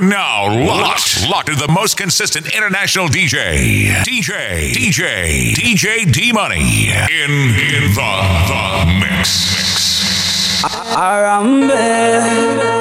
You're now. Locked, locked to the most consistent international DJ, DJ, DJ, DJ D Money in in the the mix. Arambe,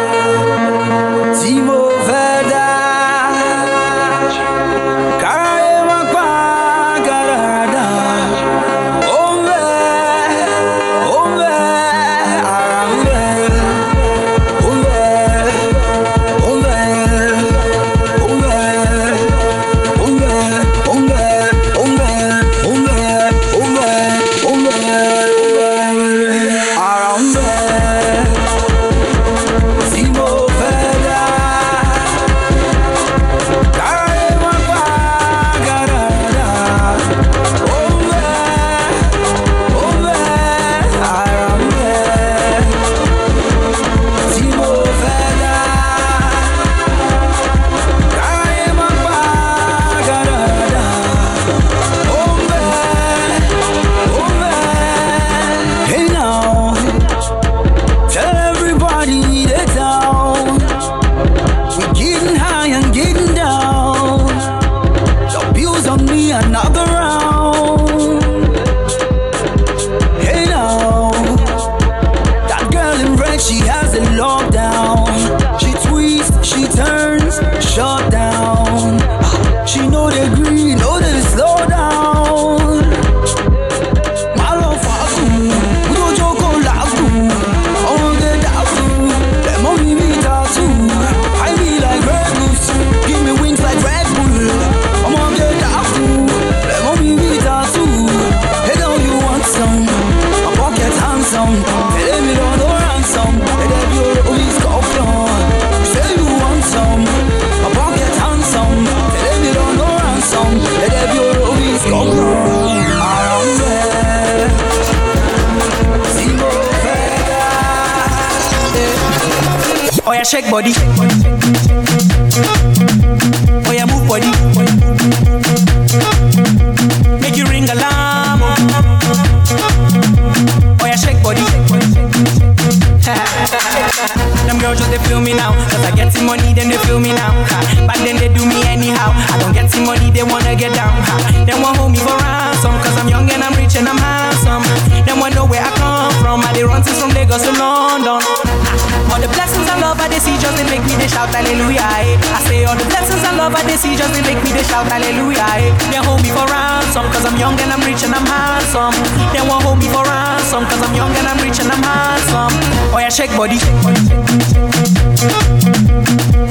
shout hallelujah. eh. They hold me for ransom. Cause I'm young and I'm rich and I'm handsome. They want hold me for ransom. Cause I'm young and I'm rich and I'm handsome. Oh yeah, shake body.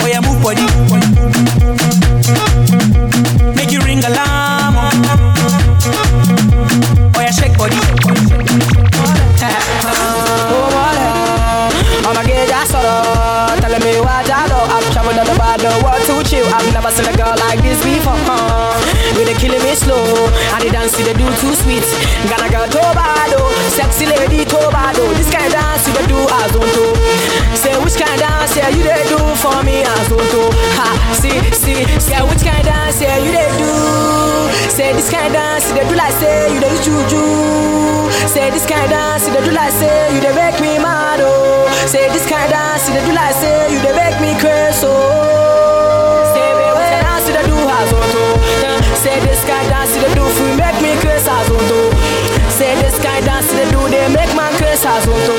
Oh yeah, move body. Too sweet. Gonna girl Tobado. Sexy lady Tobado. This kind of dance you they do as on to. Say which kind of dance yeah, you they do for me as on to. Ha, see, see, say which kind of dance yeah, you they do. Say this kind of dance you they do like say you they use juju. Say this kind of dance you they do like say you they make me mad oh. Say this kind of dance you they do like say you they make me crazy oh. They make man crazy as to.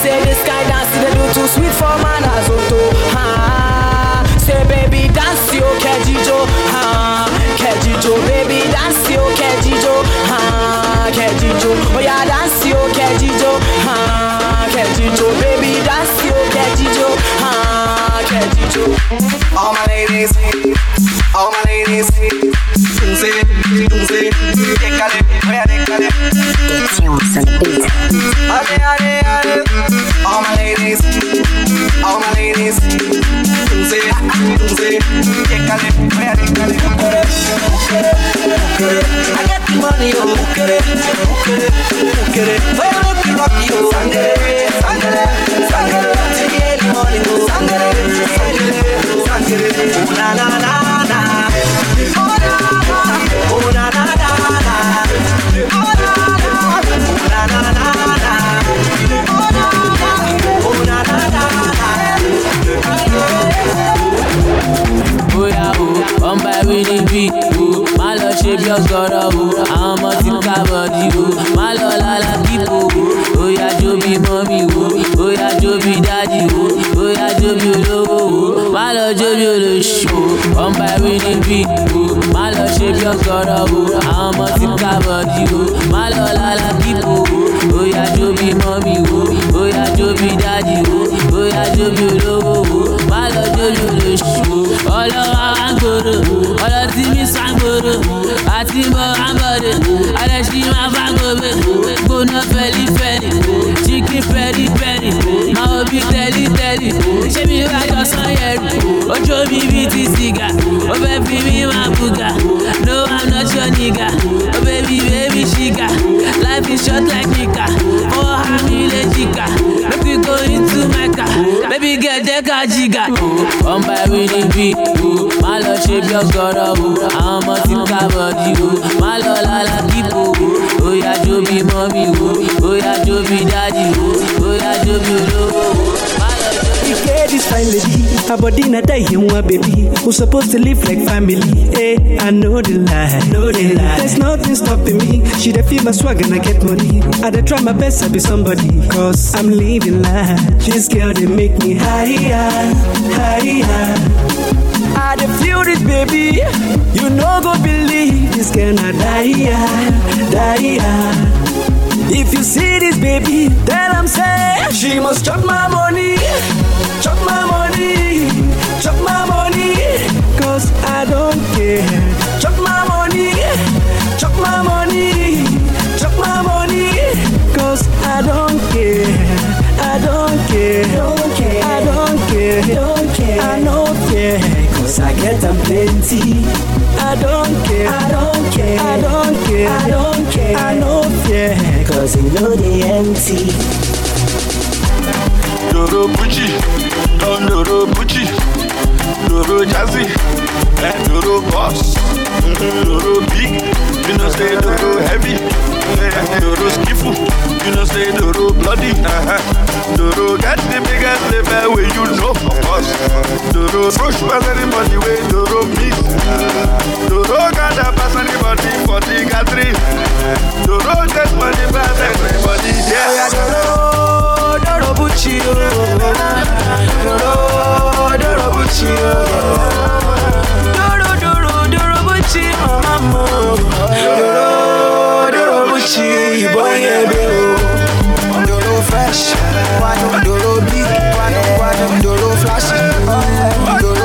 Say this kind dance they do too sweet for man as to. Ha. Say baby dance yo kejijo ha kejijo baby dance yo kejijo ha kejijo oh yeah dance yo kejijo ha kejijo baby dance yo kejijo ha kejijo All my ladies, all my ladies, Tunze, tunze, décalé, dance and beat. Are are are all my ladies, all my ladies. Dulce, dulce, checale, checale. I get the money, oh, look at it, look at it, Don't it. Look at it, rock you, oh, Sunday. Bí ọ̀gọ̀rọ̀ o àwọn ọmọ ti ń kábọ̀dì o má lọ lálá kíkó o bóyá jó bí mọ́mí o bóyá jó bí dádì o bóyá jó bí olówó o má lọ jó bí olóṣù o wọ́n bá wí níbí o má lọ ṣe bí ọ̀gọ̀rọ̀ o àwọn ọmọ ti ń kábọ̀dì o má lọ lálá kíkó o bóyá jó bí mọ́mí o bóyá jó bí dádì o bóyá jó bí olówó o má lọ jó bí olóṣù o ọlọ́wọ́ àgbòrò ọlọ́tí mi sàgbòrò àti mọ àbọ̀dé ọlẹ́sì máa bá gòbè gbóná fẹ́lí fẹ́lí chicken pẹ́rí pẹ́rí máa wo bí tẹ́lí tẹ́lí ṣé mi bá jọ sán yẹrù ojú mi bí ti sìgá ó fẹ́ fi mí máa bùgà no i'm not your nigga oh baby ṣìgá life is short like fọwọ́ ha mi lè jìkà make we go girl jẹ́ ká. Wọ́n bá wí níbí o má lọ ṣe bí ọ̀gọ̀rọ̀ o àwọn ọmọ ti ń kábọ̀dì o má lọ lálá kíkó o bóyá jó bí mọ́mí o bóyá jó bí dádì o bóyá jó bí olówó o get this fine lady, her body not die in one baby. Who's supposed to live like family? Eh, I know the lie, know the lie. There's nothing stopping me. She dey feel my swag and I get money. I dey try my best to be somebody, cause I'm living life. This girl they make me higher, higher. I dey feel this baby, you no go believe this girl na die, die. If you see this baby, tell I'm say she must chop my money, don't Doro Boss, Doro Big, you know say Doro Heavy, eh, Doro Skiffle, you know say Doro Bloody, uh-huh. Doro get the biggest level where you know of course. Doro push pass anybody way Doro meet. Doro got the pass anybody for the gathering. Doro get money pass everybody Oya there. doro, doro buchi o. Doro, doro buchi o. Doro, doro, doro. Doro, doro. Doro fresh, doro doro doro doro doro. Doro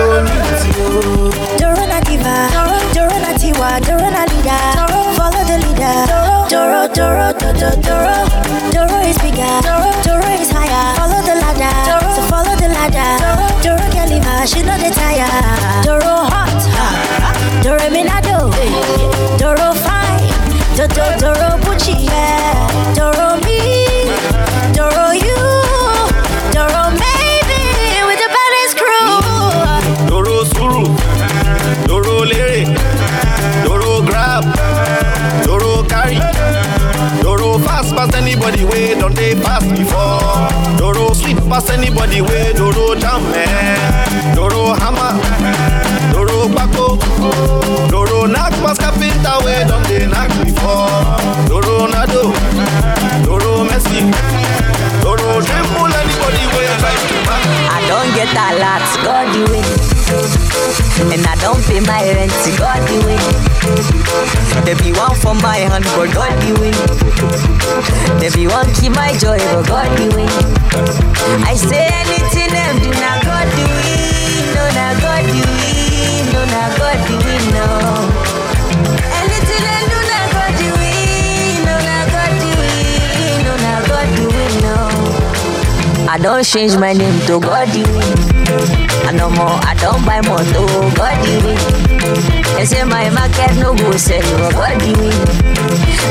doro you. Doro Doro Doro. Follow the leader. Doro, Doro, Doro, Doro. Doro is bigger. Doro she know the tire. Doro hot, Doro minado. Doro fine. Doro, Doro Gucci. Doro me. Doro you. Doro maybe with the baddest crew. Doro Suru, Doro Lere, Doro Grab, Doro Carry, Doro Fast pass anybody way, don't they pass before. Sweet pass anybody way, Doro Jam, eh. Doro Hammer, Doro Bako, Doro Knock pass Carpenter way, don't they knock before. Doro Nado, Doro Messi, Doro Dribble anybody pay my rent, God the way. There be one for my hand, but God the way. There be one keep my joy, but God the way. I say anything them do not God the way. No, not God the way. No, not God do God way. No, God God. I don't change my name to Goddy. I no more, I don't buy more to Goddy. They say my market no go sell, oh Goddy.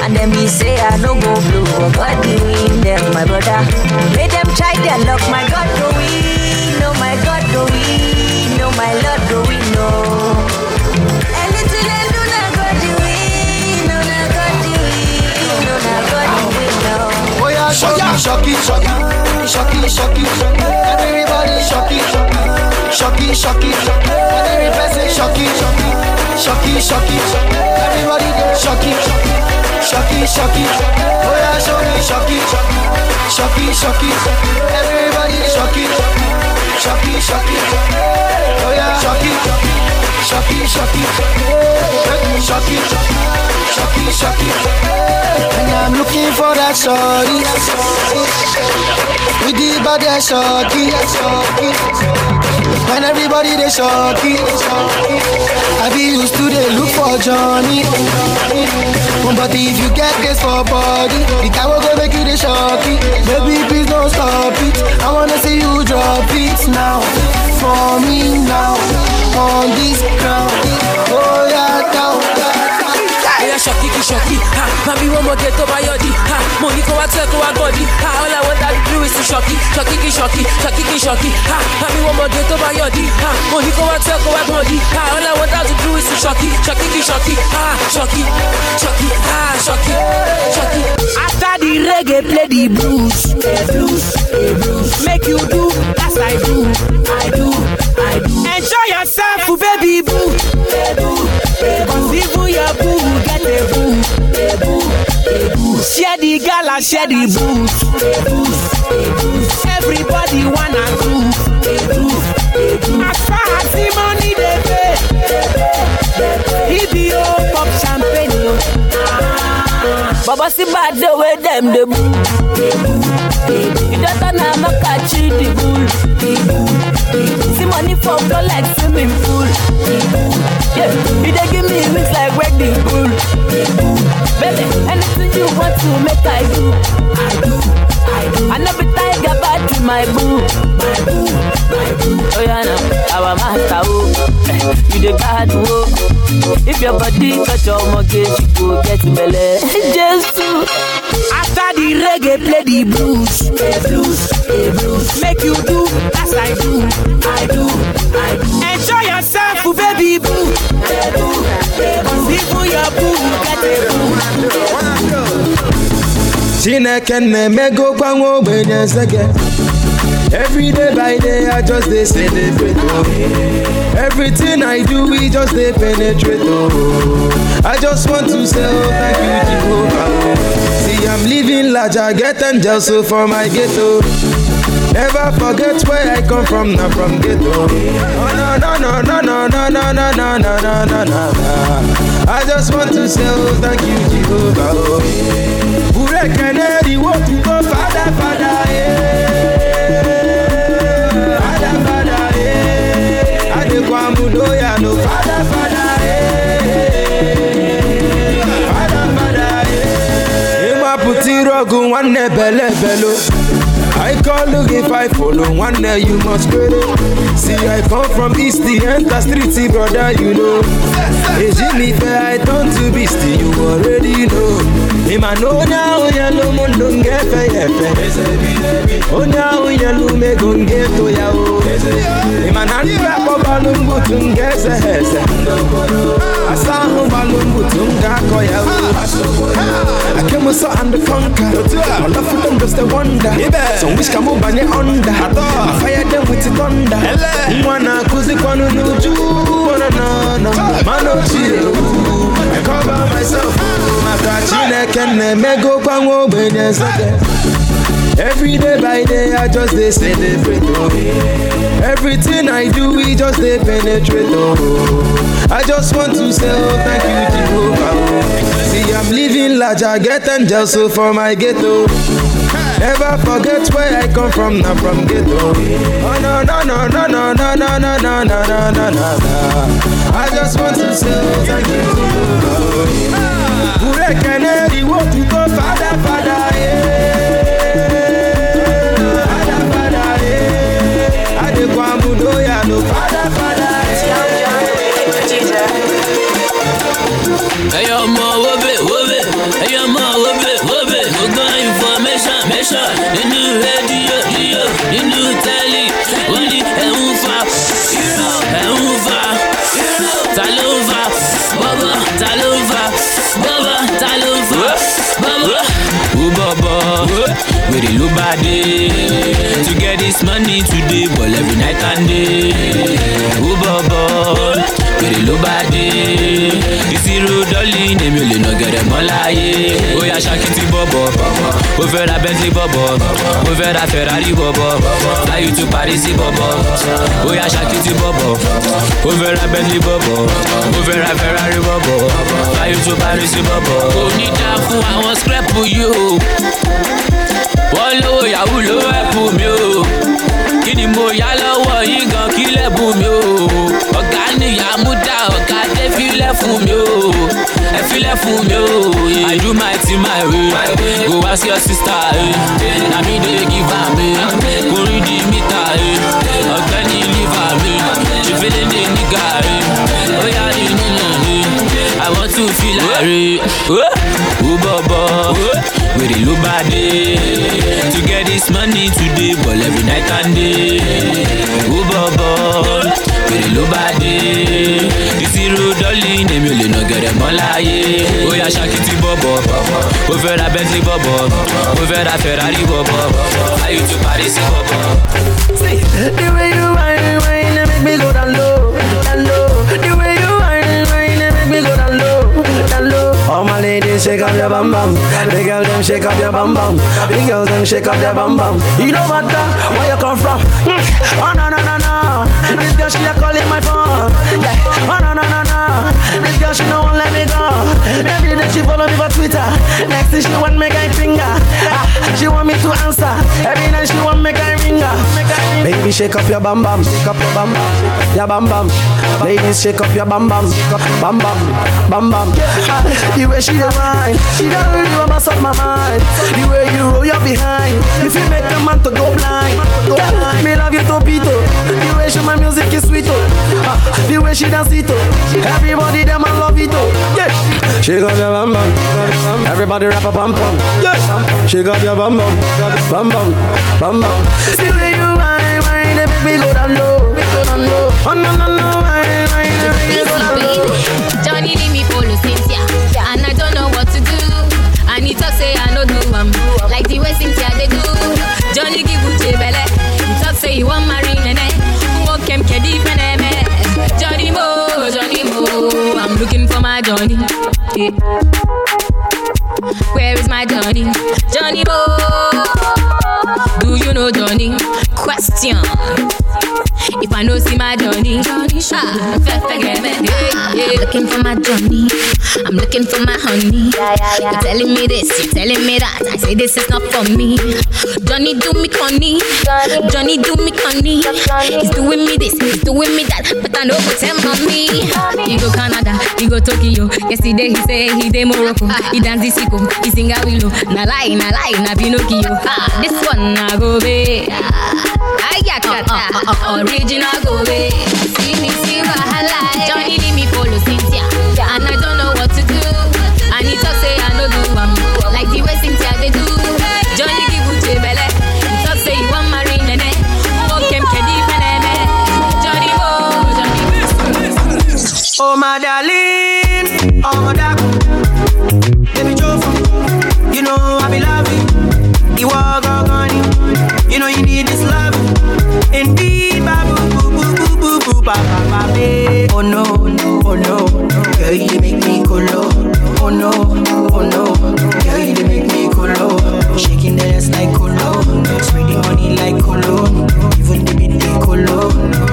And then me say I no go blue, oh Goddy. Them my brother, make them try their luck, my God go win, no my God go win, no my Lord go win, no. Anything they do, na Goddy win, shocky, shocky, shocky, shocky, shocky. Everybody shocky, shocky, shocky. Every person shocky, shocky, shocky. Everybody get shocky, shocky, shocky. Oh yeah, show me shocky, shocky, shocky. Everybody shocky, shocky, shocky. Oh yeah, shocky, shocky, shocky. Shocky, shocky, shocky. And I'm looking for that shorty. With the body shocky, shocky. When everybody they shocky, I be used to they look for Johnny. But if you get this for body, the guy will go make you the shocky. Baby, please don't stop it. I wanna see you drop it now. For me now, on this ground. Oh yeah, down, down. Yeah, shocky, shocky. Ha, mommy, one more get over your dick. Ha, money go out, go out, body. Ha, all I want that do is to shocky, shocky, shocky, shocky, shocky. Ha, mommy, one more get over your dick. Ha, money go out, go out, body. Ha, all I want that to do is to shocky, shocky, shocky. Ha, shocky, shocky, ha, shocky, shocky. After the reggae, play the blues, the blues, the blues. Make you do as I do, I do. The gala, share the booze. Everybody wanna groove. As far as the money they pay, EBO pop Baba see bad the way them the boo. You don't know how catch the bull. See money for flow like swimming pool. Yeah, you dey give me wings like wedding bull. Baby, anything you want to make I do. I do, I do. I be tiger my boo. My boo, my boo. Oh yeah, now our master oh, you the bad oh. If your body touch your mortgage, you go get belle. Just to After the reggae, play the blues. blues, blues. Make you do as I do, I do, I do. Enjoy yourself, baby boo. Cause even your boo get a boo. Chineke na-emegokwa nwa ogbenye nsege Every day by day I just dey celebrate oh Everything I do we just dey penetrate oh I just want to say oh thank you Jehovah oh. See I'm living large I get angels so for my ghetto Never forget where I come from, not from ghetto. Oh no no no no no no no no no no no no no. I just want to say oh thank you Jehovah. Oh. Ure keneri wo ogun nwanne belebelo I call you if I follow one day you must go. See I come from east the enter street see brother you know. Ejimi fair I turn to beast you already know. Ima no na oya no mo no ngefe yefe. Oya oya no me go to ya o. Ima na riba ko balungu tungese hese utunga kwa ya akemuso and conquer of dem just a wonder so wish kamu banye onda fire them with the thunder mwana kuzi kwanu nuju wana nana mano chiru I cover myself maka Chineke na-emego gbanwe ogbenye zede Every day by day I just dey celebrate oh. Everything I do we just dey penetrate oh. I just want to say oh thank you Jehovah oh. See I'm living large I get angels so for my ghetto. Never forget where I come from, not from ghetto. Oh no no no no no no no no no no no no no. I just want to say oh, thank you. Ure keneri wo tu bá dé to get this money today ball every night and day. Ó bọ̀bọ̀ wèrè ló bá dé ìṣirò dọ́lì èmi ò lè nà gẹ̀rẹ̀ mọ́ láyé ó yá ṣakítí bọ̀bọ̀ ó fẹ́ ra bentley bọ̀bọ̀ ó fẹ́ ra ferrari bọ̀bọ̀ fly you to paris bọ̀bọ̀ ó yá ṣakítí bọ̀bọ̀ ó fẹ́ ra bentley bọ̀bọ̀ ó fẹ́ ra ferrari bọ̀bọ̀ fly you to paris bọ̀bọ̀. kò ní dáa fún àwọn scrap yìí o yahoo ló ẹ̀bùn mi o. Kí ni mo yá lọ́wọ́ yín gan kí lẹ́bùn mi o? Ọ̀gá nìyá mú dá ọ̀gá dé filẹ̀ fún mi o. Ẹ filẹ̀ fún mi o. I do my thing my way. Go ask your sister eh. na me dey give am eh. kò rí di mítà eh. ọ̀gbẹ́ni liver mi ṣe fẹ́lẹ́ ní nígà ó yá ní nínú mi i want to feel like ó bọ̀bọ̀ wèrè ló bá dé. To get this money today ball every night and day. Ó bọ̀bọ̀ wèrè ló bá dé. Ìṣirò dọ́lì èmi ò lè nà gẹ̀rẹ̀ mọ́ láyé ó yá ṣakítí bọ̀bọ̀ ó fẹ́ ra bentley bọ̀bọ̀ ó fẹ́ ra ferrari bọ̀bọ̀ ayé tó parí sí bọ̀bọ̀. Ladies shake up your bum bum, the girls them shake up your bum bum, the girls them shake up their bum bum. You know what the, where you come from? Mm. Oh no no no no, this girl she a calling my phone. Yeah. Oh no no no no, this girl she no won't let me go. Every day she follow me for Twitter, next thing she want me guy finger. Ah, she want me to answer, every night she want me guy Baby, shake up your bam bam, shake up your bam bam, your bam bam. Ladies, shake up your bam bam, bam bam, bam bam. Ah, The way she dey whine, she don't really want mess up my mind. The way you roll your behind, if you make a man to go blind, me love you topito. The way she my music is sweet oh. Ah, The way she dance it oh. Everybody them I love it oh. Yeah. Shake up your bam bam, everybody rap a bam bam. Yeah. Shake up your bam bam, bam bam, bam bam. Oh no no no, me go down. Johnny leave me follow Cynthia, and I don't know what to do. And he talk say I no do am like the way Cynthia they do. Johnny give Uche belle, he talk say he want marry nene. Walk him kedi feneme. Johnny Mo, Johnny Mo, I'm looking for my Johnny. Where is my Johnny? Johnny Mo, do you know Johnny? Question. I know see my Johnny, Johnny, ah, me. Yeah. Looking for my Johnny, I'm looking for my honey. You're telling me this, you're telling me that. I say this is not for me. Johnny do me conny, Johnny do me conny. He's doing me this, he's doing me that, but I know go tell mommy. He go Canada, he go Tokyo. Yesterday he say he dey Morocco. He dance the sicko, he sing a willow. Na lie, na lie, na Pinocchio. Ah, this one na go be. Ayakata, uh, uh, uh, original go be. See me, see wahala. Oh, oh no, oh no, girl you make me colo, oh no, oh no, girl you make me colo, shaking the ass like colo, spreading money like colo, even the bit they colo,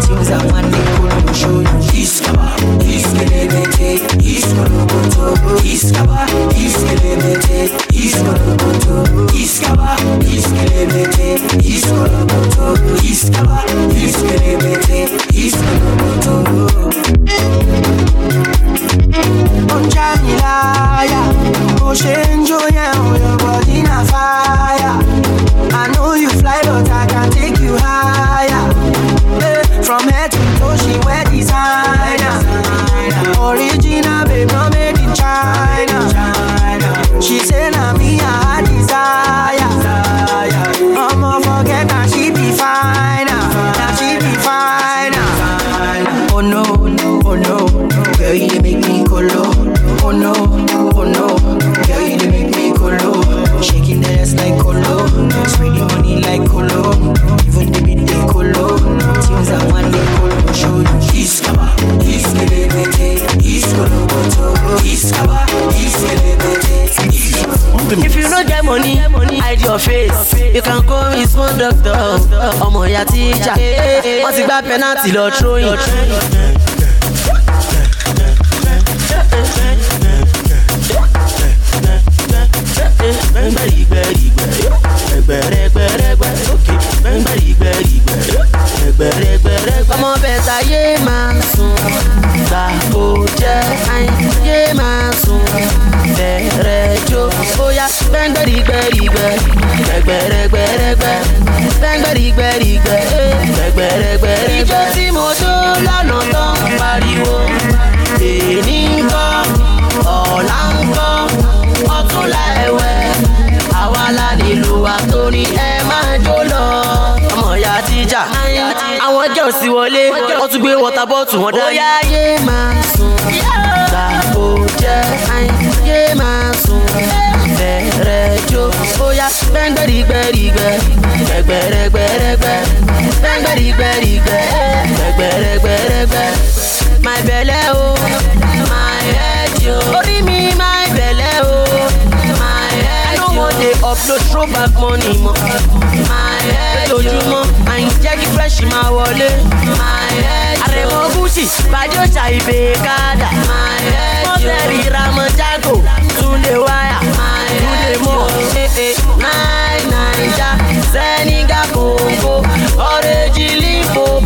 things I want they colo show you. Iskaba, iskelebete, iskolokoto, iskaba, iskelebete, iskolokoto, iskaba, iskelebete, iskolokoto, iskaba, iskelebete, iskolokoto. Jamila, go change your oh, fire. I know you fly, but I can take you higher. Eh, from head to toe, she wear designer, original, babe, no made in China. She say na me. Face. You can call me small doctor. Ọmọ ìyá tíjà. Wọ́n ti gbá penalty lọ throwing. Wọ́n tún gbé water bottle wọn dání. ó yá yé máa sùn gbà kó jẹ́ yé máa sùn bẹ̀rẹ̀ jó ó yá gbẹ́ngbẹ́rìgbẹ́rìgbẹ́ gbẹ̀gbẹ̀rẹ̀gbẹ̀rẹ̀gbẹ́ gbẹ́ngbẹ́rìgbẹ́rìgbẹ́ gbẹ̀gbẹ̀rẹ̀gbẹ̀rẹ̀gbẹ́ my belle o my upload throwback money mọ́ my head jẹ́ kí fresh máa wọlé. Àrẹ̀mọ gúúsì bàjọ́ ṣàìbè kádà. Mọ́tẹ́rì ramọ́jágò túnde wáyà túnde mọ́. Náì nàìjà sẹ́nìgà kòǹgò ọ̀rẹ́jì lífòpò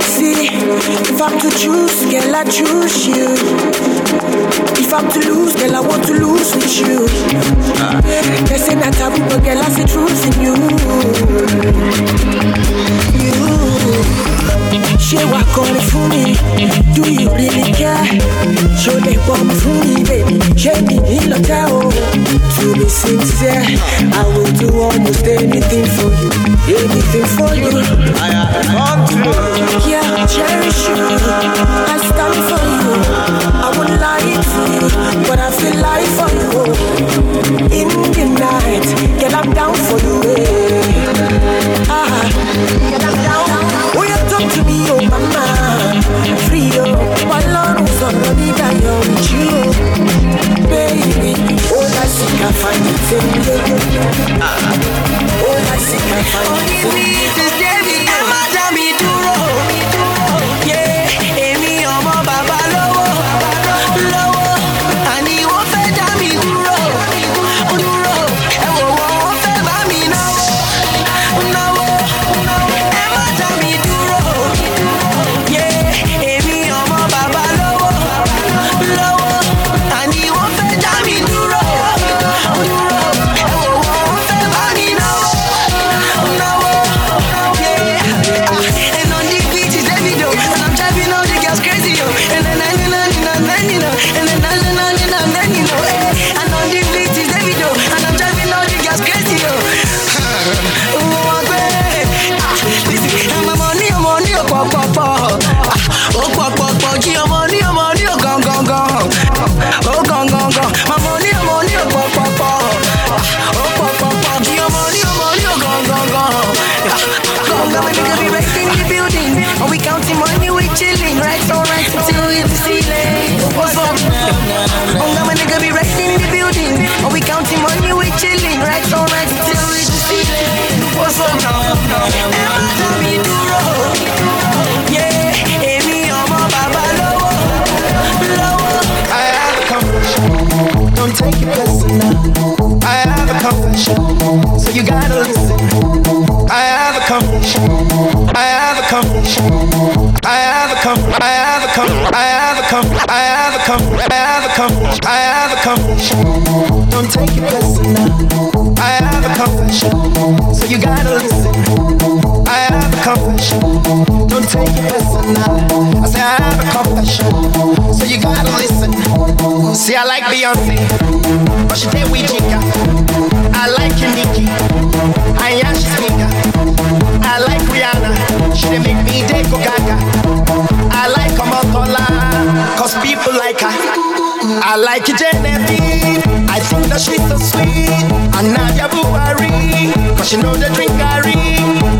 See if I'm to choose, girl, I choose you. If I'm to lose, girl, I want to lose with you. They say that I but girl, I see truth in you. You. Do you really care? Ṣó lè pọ̀ mi fún baby? Ṣé mi nílò tẹ́ o? To be sincere, I will do almost anything for you. Anything for you. Yeah, cherish you. I stand for you. I would lie to you, but I feel like for you. In the night, get up down for you. eh. Ah, get up down. Oh, you talk to me, oh mama. Free, oh, my love, so no need I am with you. Baby, oh, I see I find it in you. Ah, oh, I see I find it in you. ẹ má dá mi dúró. Have. I have a confession. I have a com. I have a com. I have a com. I have a com. I have a com. I have a confession. Don't take it personal. I have a confession. So you gotta listen. I have a confession. Don't take it personal. I say I have a confession. So you gotta listen. See, I like Beyonce, but she did we chica. I like Nicki, I am speaker. I like Rihanna, she dey make me dey go gaga. I like Omotola, cause people like her. I like Genevieve, I think that she's so sweet. And Nadia Buhari, cause she know the drink Gary.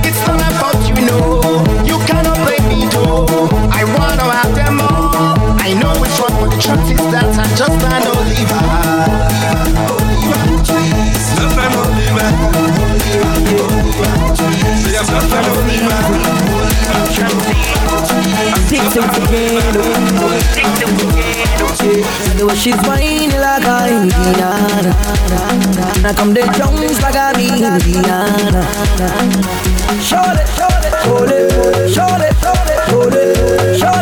It's not about you know, you cannot play me though. I wanna have them all. I know which one, but the truth is that I just Shake them together. Shake them together. The way she's whining like a Indiana. Now come the drums like a Indiana. Show it, show it, show it, show it, show it, show.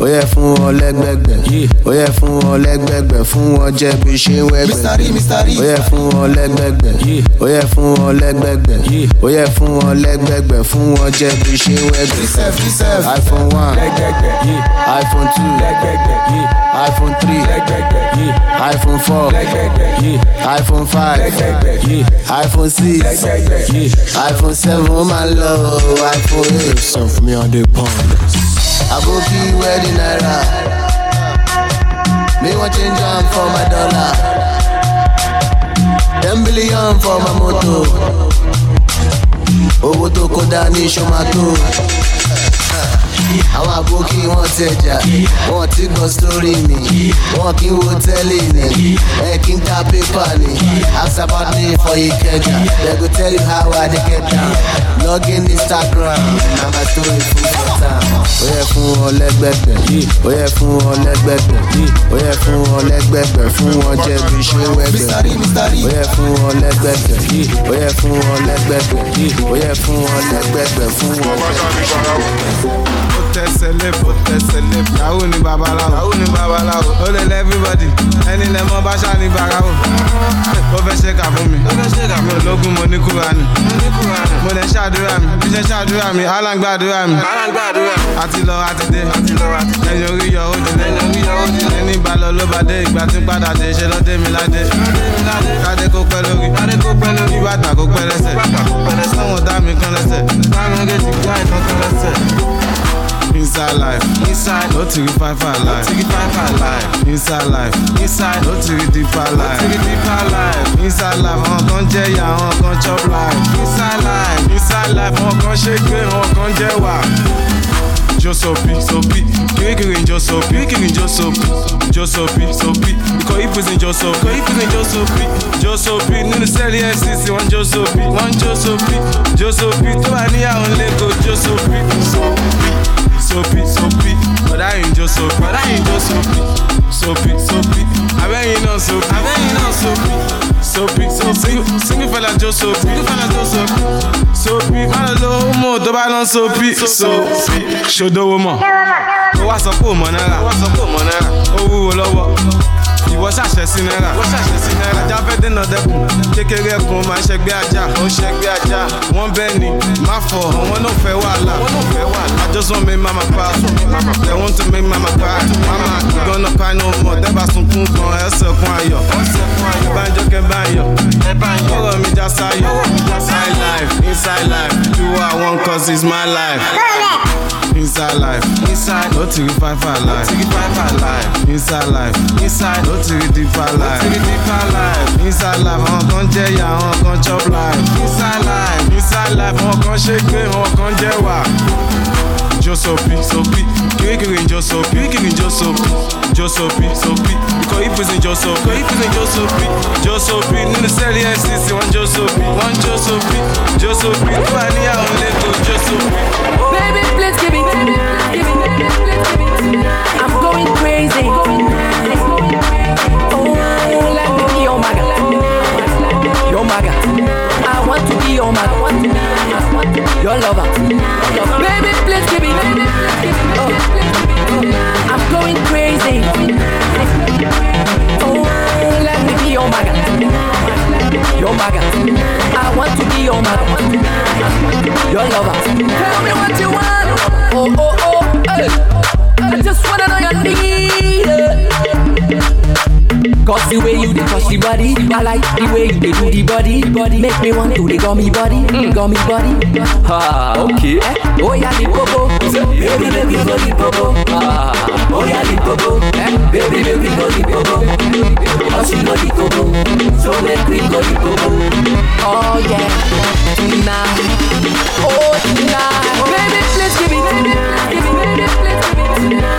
Ó yẹ fún wọn lẹ́gbẹ̀gbẹ̀. Ó yẹ fún wọn lẹ́gbẹ̀gbẹ̀ fún wọn jẹ́ bí ṣe wẹ́gbẹ̀. Ó yẹ fún wọn lẹ́gbẹ̀gbẹ̀. Ó yẹ fún wọn lẹ́gbẹ̀gbẹ̀. Ó yẹ fún wọn lẹ́gbẹ̀gbẹ̀ fún wọn jẹ́ bí ṣe wẹ́gbẹ̀. Iphone one. Iphone two. Iphone three. Iphone four. Iphone five. Iphone six. Iphone seven ó máa lọ iphone eight. sọ fún mi on the pond. Aboki wedding naira. Me want change am for my dollar. Ten billion for my moto. Owó tó kó dání ṣomato. Àwọn àbókí wọn tẹjà, wọn ti gbọ́ sórí mi, wọn kì í wo tẹ́lẹ̀ ni, ẹ kì í ta pépà ni. About me for Ikeja, they go tell you how I dey get down. Log in Instagram, na my story full for town. Ó yẹ fún wọn lẹ́gbẹ̀gbẹ̀, ó yẹ fún wọn lẹ́gbẹ̀gbẹ̀, ó yẹ fún wọn lẹ́gbẹ̀gbẹ̀, fún wọn jẹ́ bí ṣé wẹ́gbẹ̀. Ó yẹ fún wọn lẹ́gbẹ̀gbẹ̀, ó yẹ fún wọn lẹ́gbẹ̀gbẹ̀, ó yẹ fún wọn lẹ́gbẹ̀gbẹ̀, fún wọn jẹ́ ó tẹsẹ̀ lébò tẹsẹ̀ lébò. yahoo ni babaláwo yahoo ni babaláwo. ó lè lẹ́ everybody ẹni lẹ́ mọ́ báṣá ní barawo. ó fẹ́ ṣe kà fún mi. ó fẹ́ ṣe kà fún mi. ológun mo ní kúránì. mo lè ṣàdúrà mi. bí ṣe ṣàdúrà mi alágbàdúrà mi. alágbàdúrà mi. àti lọ àti dé. àti lọ àti dé. ẹyin orí yọ ó dilé. ẹyin orí yọ ó dilé. ẹni balọ̀ ló bá dé ìgbà tí padà dé ṣe lọ́dẹ mi ládé. kádé kó pẹ́ lórí. kádé kó pẹ́ lórí. bàtà kó pẹ́ lẹ́sẹ̀. bàtà kó pẹ́ lẹ́sẹ̀. sọ́wọ́n dá mi kan lẹ́sẹ̀. bámi gé ti gbá ìtàn lẹ́sẹ̀. Inside life, inside, no to five our life. Inside life, inside, no to deeper life. Inside life, wọn kan jẹ ya, wọn kan chop life. Inside life, inside life, wọn kan ṣe gbé, wọn kan jẹ wà. Josopi, sopi, kirikiri josopi, kirikiri josopi, josopi, sopi, ikọ̀ ìpèsè josopi, ikọ̀ ìpèsè josopi, josopi, nínú sẹ́ẹ̀lì NCC wọ́n josopi, wọ́n josopi, josopi, tó bá níyàwó lẹ́kọ̀ọ́ josopi, sopi sopi sopi. Bọ̀dá yìí ń jó sopi bọ̀dá yìí ń jó sopi sopi. Sopi abẹ́yìn náà sopi abẹ́yìn náà sopi. Sopi sopi. Single fella jó sopi single fella jó sopi sopi má lọ lo homo tó bá lọ sopi sopi. Ṣòdowó mọ̀ ó wá sọ pé ò mọ̀ náírà. Ó wá sọ pé mọ̀ náírà. Ó wúwo lọ́wọ́ ìwọ ṣàṣẹ sí náírà. Ìwọ ṣàṣẹ sí náírà. Ajá fẹ́ dènà dẹ́kun. Kékeré ẹkùn máa ṣẹgbẹ́ ajá. Ó ṣẹgbẹ́ ajá. Wọ́n bẹ́ẹ̀ ni má fọ. Àwọn náà fẹ́ wàhálà. I just want make mama proud they want to make mama cry mama you gonna cry no more. Tẹ́ bá sunkún kan ẹsẹ̀ kún ayọ̀. Banjo kẹ báyọ̀ ọ̀rọ̀ mi já sáyọ̀ inside life do what I want cause it's my life. Inside life, inside, no to five five life, no five five life. Inside life, inside, no to deeper life, no to deeper life. Inside life, àwọn kan jẹ́ ìyá, àwọn kan chop life. Inside life, inside life, àwọn kan ṣe gbé, àwọn kan jẹ́ wà just up it, up it. Kiri just up it, kiri just up it, just up it, up it. Because if it's just up, because if it's just up it, just up it. Nínú sẹ́ẹ̀lì FCC, one just up it, wọ́n just up it, just up it. Tó bá ní àwọn lẹ́tọ̀, just up it. Baby, please give it to me, give it, give please give it to me. I'm going crazy. Oh, let me be your maga, your maga. I want to be your maga. Your lover. Baby, please give it. Oh, oh, I'm going crazy. Oh, let me be your maga. Your maga. I want to be your maga. Your lover. Tell me what you want. Oh, oh, oh, hey. I just wanna know your need. Cause the way you dey touch the body, I like the way you dey do the body. Body make me want to the gummy body, mm. gummy body. Ah, okay. Eh? Oh yeah, the popo, baby, baby, go the popo. Ah, oh yeah, the popo, eh? baby, baby, go the popo. Oh she go the popo, so make we go the popo. Oh yeah, tonight, oh tonight, baby, please give it, give it, give it, please give. I'm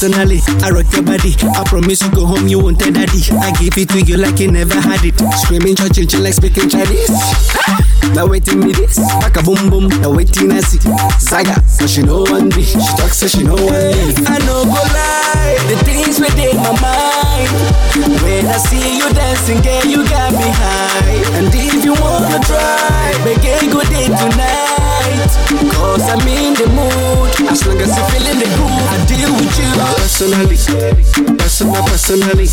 Personally, I rock your body. I promise you go home, you won't tell daddy. I give it to you like you never had it. Screaming, chill like speaking Chinese. Now waiting me this, like a boom boom. Now waiting I see Zaga, so she know one me. She talks so she know one me. I know go lie, the things within my mind. When I see you dancing, girl, you got me high. And if you wanna try, make a good day tonight. Cause I'm in the mood. As long as you feeling the groove, I deal with you. Personally, personal, personally,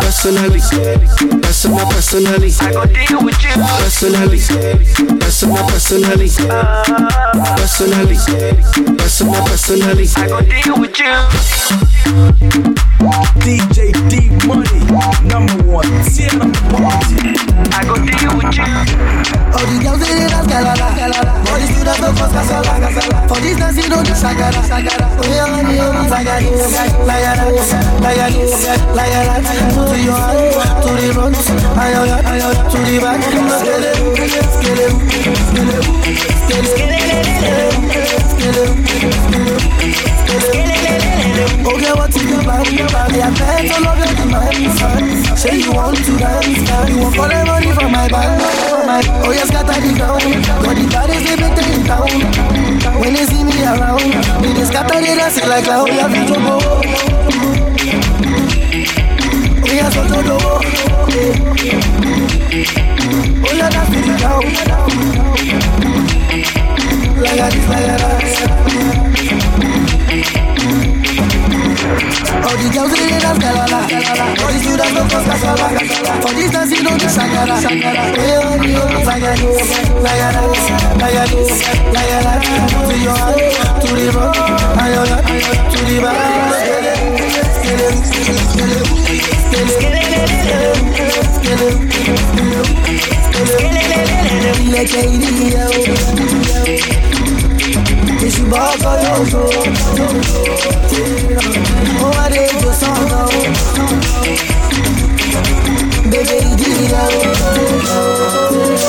personally, personal, personally. I go deal with you. Personally, personal, personally, personally, personal, personally. I go deal with you. DJ D Money, number one, tear up the party. I go deal with you. All the girls they dey dance galala, galala. All the students don't cause casala, casala. For this dance you don't do shagara, shagara. Oh yeah, honey, oh my sagari, lagara, lagari, lagara. To the right, to the front, ayo, ayo, to the back. Skele, skele, skele, skele, skele, skele. Okay, is your body? I bet all of your demands, son. Say you want to dance, girl. You want for the money from my band, my. Oh yes, got the ground. Got the bodies they be taking down. When they see me around, they just scatter the dance like clown. We have to go. We have to go. Oh yeah, that's the ground. Like a this, like that. All the girls they dance galala, all the students don't cause casala. For this dance you don't do shagara, hey oh you sagari, lagara, lagari, lagara. To your heart, to the rock, ayo to the back. Skele, skele, skele, skele, skele, skele, skele, skele, skele. bébé ìdíyẹ o. Èṣù bọ́ ọkọ lóko. Ó wá dé ètò sọ́nà o. Bébé ìdíyẹ o.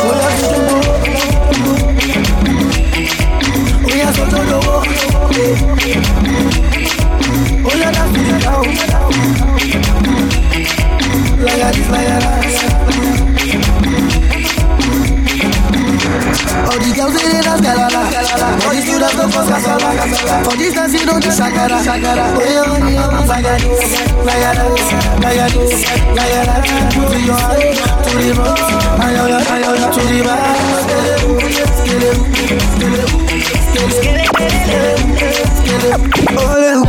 Ó lọ sí túbú. Ó yẹ sọ́tò lówó. Ó yẹ láti ìdá o. Láyà tí láyà láyà. All the girls in dance galala All the students go for kasala For this dance you don't do shakara Oh yeah, oh yeah, oh lagado Move to your hand, to the ayoya, to the back Skele, skele, skele, Oh.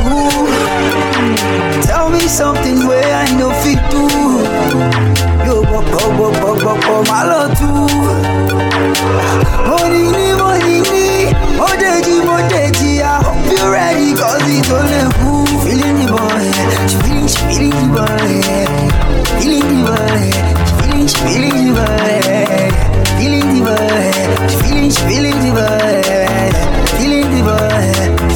Tell me something where I know I hope you ready cause it's only cool Feeling the boy She feeling she feeling the boy Feeling the She feeling she feeling the boy Feeling the feeling feeling the Feeling the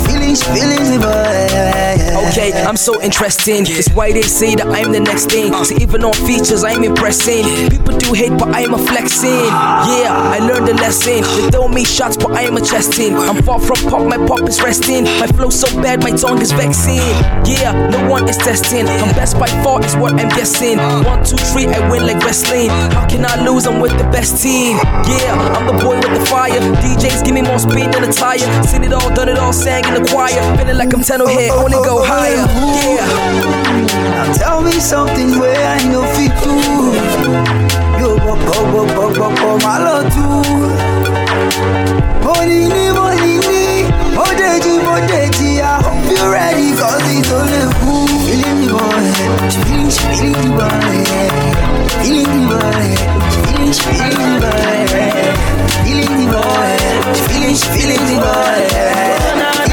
Feeling feeling the Okay, I'm so interesting. It's why they say that I'm the next thing. Uh. So even on features, I'm impressing. People do hate, but I'm a flexing. Yeah, I learned a lesson. They throw me shots, but I'm a chesting. I'm far from pop, my pop is resting. My flow so bad, my tongue is vexing. Yeah, no one is testing. I'm best by far, is what I'm guessing. Uh. One, two, three, I win like wrestling. How can I lose? I'm with the best team. Yeah, I'm the boy with the fire. DJs give me more speed than a tire. Seen it all, done it all, sang in the choir. Feeling like I'm 10 here, oh, oh, only go higher. Yeah. Now tell me something where I know fit to. Yo, bop, bop, bop, bop, bop, my love too. Money ni, money ni, modeji, modeji. I hope you're ready, cause it's only cool. Feeling the boy, she feeling, she feeling the boy. Feeling the boy, she feeling, she the boy. Feeling the boy. Feeling the boy,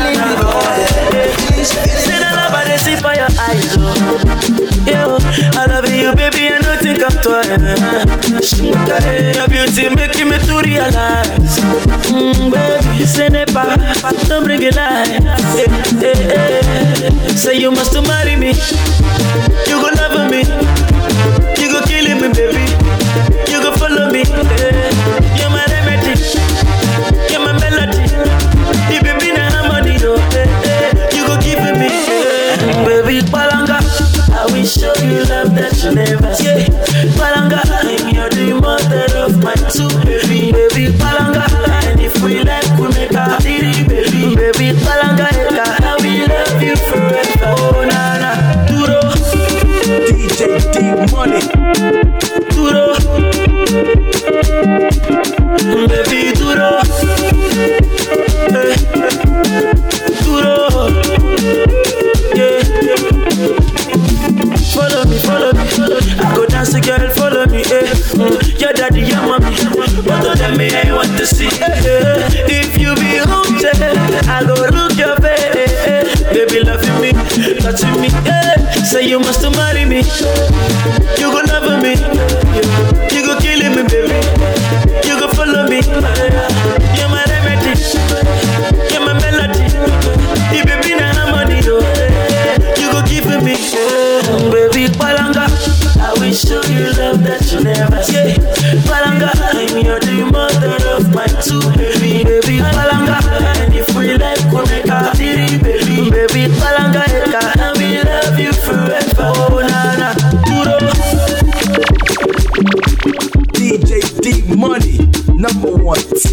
see for your eyes, oh. Yo, I love you, baby, I don't think I'm twice. Your beauty making me to realize, mm, baby, say never, don't bring it light. Eh, eh, eh. Say you must marry me, you go love me, that you never see. Palanga, I'm your the mother of my two baby, baby Palanga. And if we like, we make a baby, baby Palanga. Touching me. Eh. Say you must marry me. You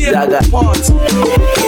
one. Daga.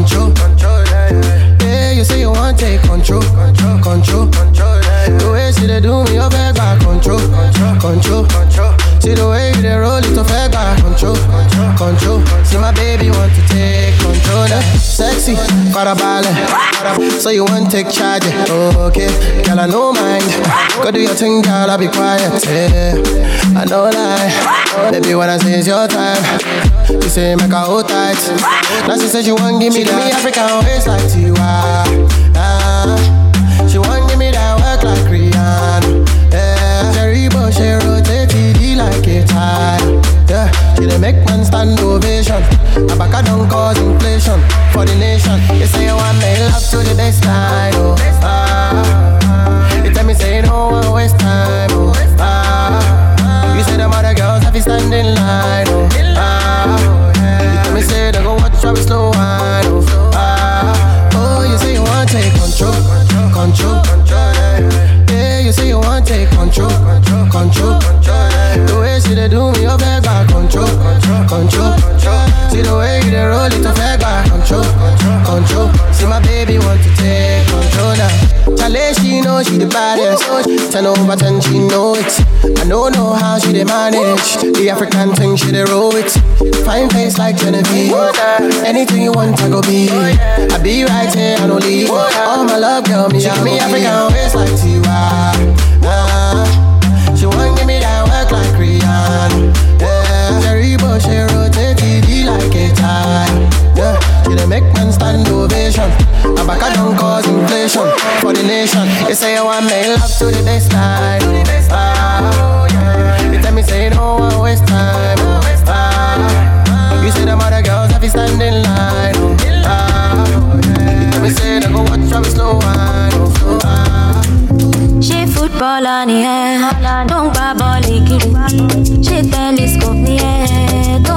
Control, control, control, yeah, yeah. Yeah, you say you want take control, control, control, control, yeah. The way she they do me, you beg back control, control, control, control. See the way you they roll it, to beg back control, control, control. See my baby want to take Sexy, got a balance. So you want take charge, okay. Girl, I know mind. Go do your thing, girl, I'll be quiet, yeah. I know lie. Baby, when I say it's your time, you say make her hold tight. Now she said she want give me the African waist like Tiwa. Ah, she want give me that work like Rihanna. Yeah, Cherry Bush, tire. Yeah, she dey make man stand ovation. A back a don't cause inflation for the nation. You say you want me love to the best time. Oh, ah. You tell me say you don't want waste time. Oh, ah. You say them other girls have to stand in line. Oh, ah. You tell me say they go watch how we slow wine. She they do me, you beg back control, control, control. See the way you they roll it, to beg back control, control. See my baby want to take control now. Chale, she know she the baddest. Ten over ten, she know it. I don't know how she they manage. The African thing, she they roll it. Fine face like Genevieve. Anything you want, I go be. I be right here, I don't leave. All my love, girl, me, give me African waist like Tiwa. She rotate TD like a tire. Yeah, she dey make man stand ovation. A back a don't cause inflation for the nation. You say you want me love to the best time. Ah, you tell me say don't want waste time. Ah, you say them other girls have to stand in line. Ah, you tell me say they go watch we slow. Oh. Footballer ni ẹ, tó ń gbá bọ́ọ̀lì kiri. Ṣé telescope ni ẹ, tó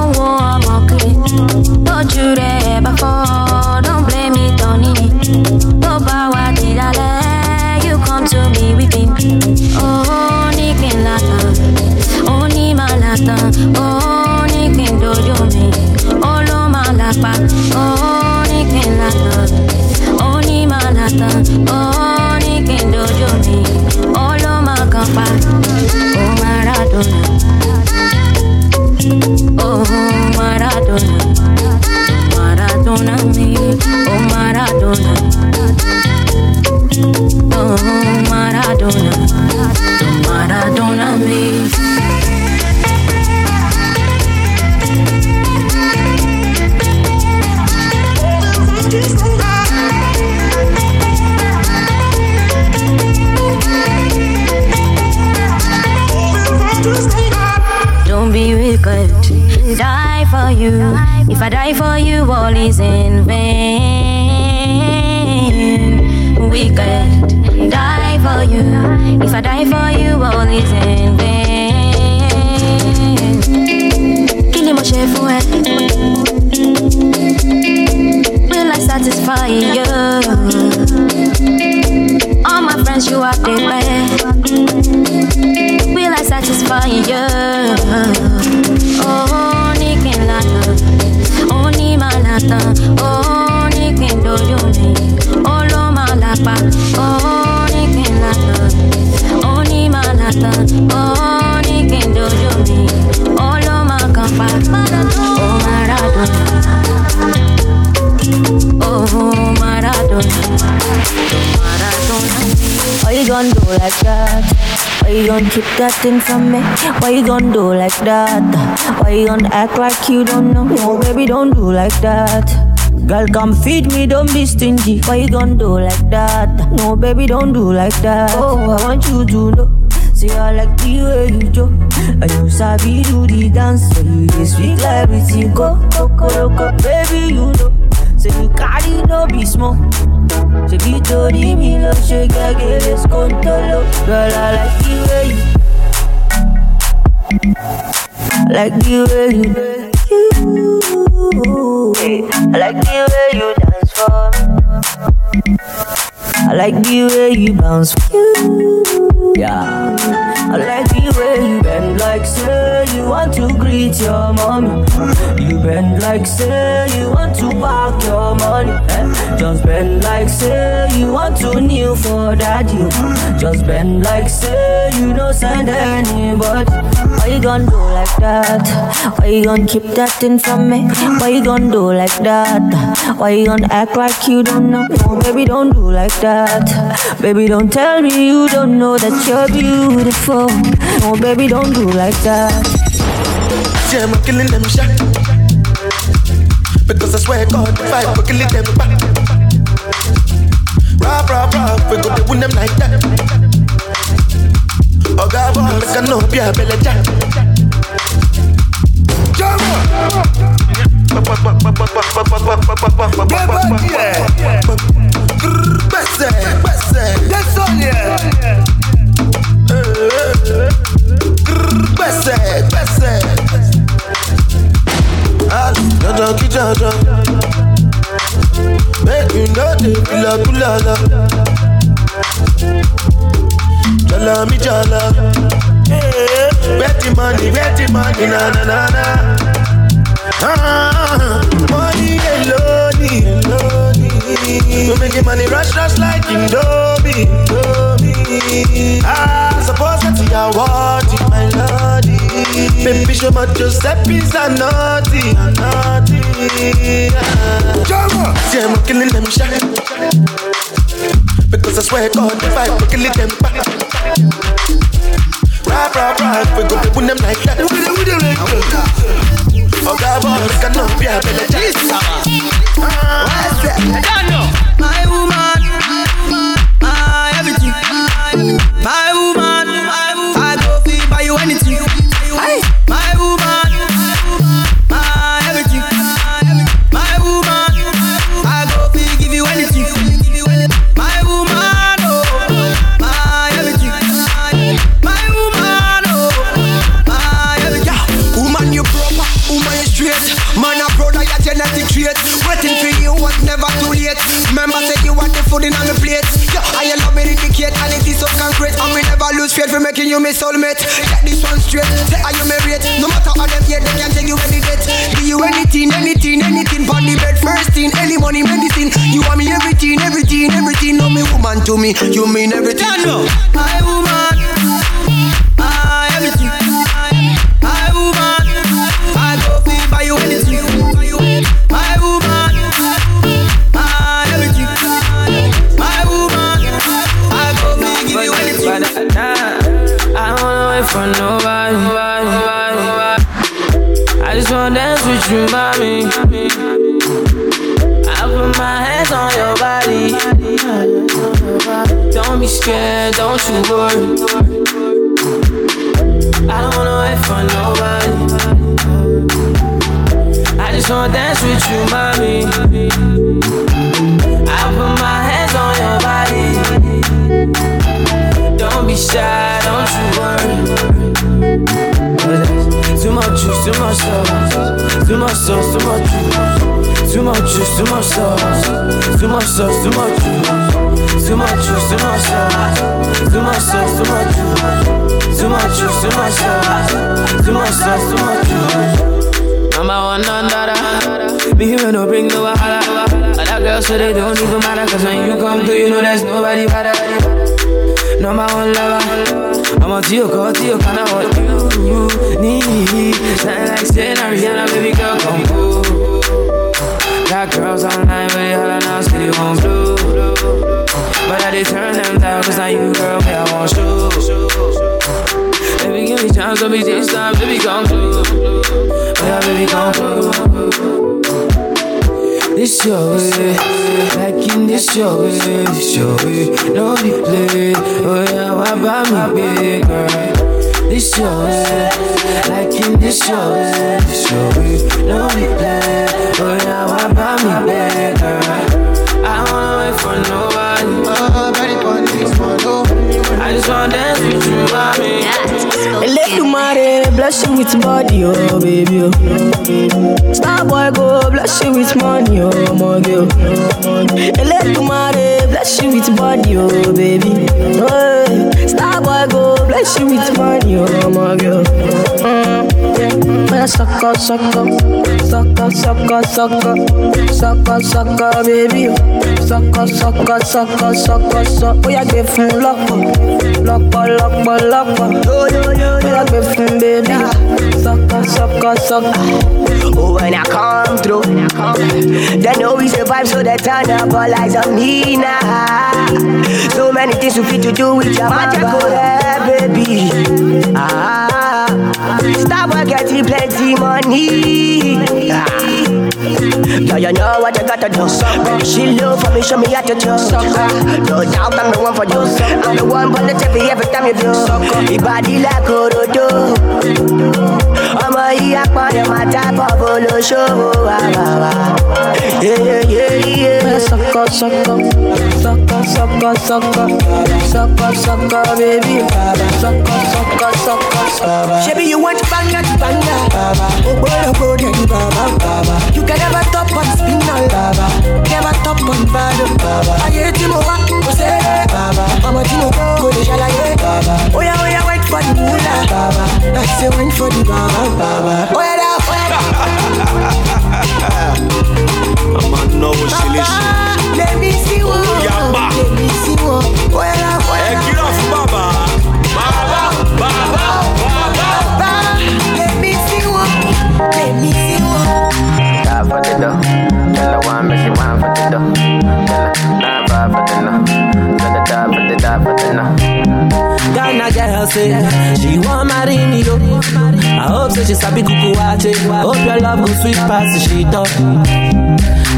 that thing from me? Why you gon' do like that? Why you gon' act like you don't know? No, baby, don't do like that. Girl, come feed me, don't be stingy. Why you gon' do like that? No, baby, don't do like that. Oh, I want you to know. See, I like the way you do. And you sabi do the dance. So you just speak like everything go, go, go, go, baby, you know. Say you carry no be small. Ṣé bí torí mi ló ṣe gẹ́gẹ́ lè skóńtóló? Girl, I like the way you like the way you you Hey, I like the way you dance for me. Like the way you bounce. Yeah. I like the way you bend like say you want to greet your mom. You bend like say you want to park your money. Eh? Just bend like say you want to kneel for daddy. Just bend like say you don't send anybody. Why you gonna do like that? Why you gonna keep that thing from me? Why you gonna do like that? Why you gonna act like you don't know? No, baby, don't do like that. Baby, don't tell me you don't know that you're beautiful. No, baby, don't do like that. See, I'm killing them shot. Because I swear God, if I we're killing them back. Rah, rah, rah, we go to win them like that. Oh, God, boy, make a no be a belly jack. Gbèsè, gbèsè. Yes, on yeah. Gbèsè, gbèsè. Ali, dandan ki dandan. Make you know the kula kula la. Jala mi jala. The money, the money, na na na na. Ah, money alone. We making money rush rush like Indomie, Indomie. Ah, suppose that you are what my lordy. Baby, show my Giuseppe's a naughty, a naughty. Ah. See, I'm killing them shy. Because I swear God, if I kill them back. Rap, rap, rap, we go win them like that. Oh, God, boy, we cannot be a better My woman, you mean everything. Sauce, too much sauce, too much juice, too much juice, too much sauce, too much sauce, too much juice, too much juice, too much sauce, too much sauce, too much juice. Number one under Me here no bring no wahala. Other girls so they don't even matter Cause when you come through you know there's nobody better. Number one lover. I'm a Tio, call Tio, kinda what you need? Sound like saying Rihanna, baby girl, come cool Got girls online with it, holla now, city won't blue uh, But I did turn them down Cause now you girl, me I want you uh, Baby, give me chance, don't be this time, baby, come through. Oh, yeah, baby, come through. Uh, this your way, like in this your way, this your way. No be play, oh yeah, why buy me big girl? This your way, like in this your way, this your way. No be play, oh yeah, why buy me big girl? I don't wanna wait for nobody. Oh, ready for this one. I just wanna dance with you, mommy. Eledumare bless you with body, oh baby. Oh. Star boy go bless you with money, oh my girl. Oh. Eledumare bless you with body, oh baby. Oh, star boy go bless you with money, oh my girl. Mm. Yeah, sucker, sucker, sucker, sucker, sucker, sucker, sucker, baby. Sucker, sucker, sucker, sucker, sucker. Oh yeah, give him locker, locker, locker, locker. Oh yeah, give him baby. Sucker, sucker, sucker. Oh, when I come through, they know we survive, so they turn up all eyes on me now. So many things we fit to do with your magic, yeah, baby. Ah, stop work, getting plenty money. Ah. Yeah, you know what I gotta do. She love for me, show me how to do. No doubt I'm the one for you. I'm the one for the every time you do. Your body like Orodo. Ọmọ yìí apọ̀nà máa dábọ̀ bó ló ṣòwò wà wà wà. Sucker, sucker, sucker, sucker, sucker, sucker, sucker, baby. Sucker, sucker, sucker, sucker. Shebi you want banga to banga. Ogboro then baba. You can never top on spinal. Never top on bado. Ayé tí mo wá kò ṣe é. Ọmọ tí mo kọ́ kò lè ṣàlàyé. Oya oya wait for the moolah. baba. I say wait for the baba. Oya da oya I'ma know what she da. Let me see one. Yapa. Let me see one. Oya da she sabi kuku wache. Hope your love go sweet past the shit up.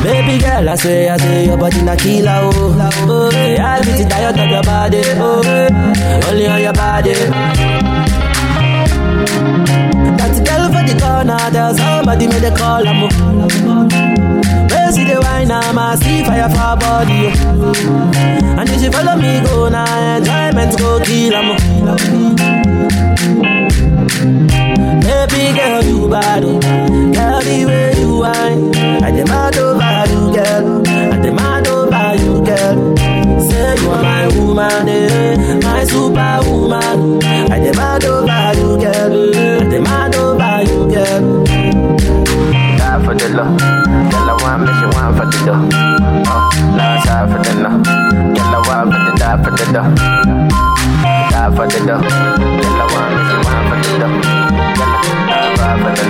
Baby girl, I say, I say your body na killer oh. Oh, yeah, I get it tired of your body. Oh, only on your body. That girl for the corner, there's somebody made a call. I'm Where see the wine, I'm a see fire for body. Oh. And if you follow me, go now, enjoyment go kill 'em. Girl, you bad, girl, the way you whine. I demand over you, girl. I demand over you, girl. Say you are my woman, eh, my superwoman. I demand over you, girl. I demand over you, girl. Die for the love. Tell her one, but she want for the dough. Oh, last side for the no. Tell her one, but the die for the dough. Die for the but she want her die for the.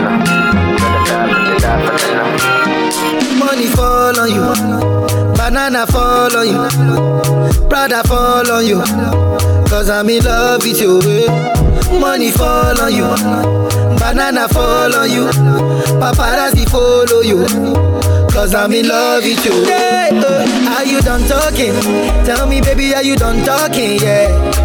Tell her die for the. Money fall on you, banana fall on you, Prada fall on you, cause I'm in love with you. eh. Money fall on you, banana fall on you, paparazzi follow you, cause I'm in love with you. Uh, are you done talking? Tell me, baby, are you done talking? Yeah.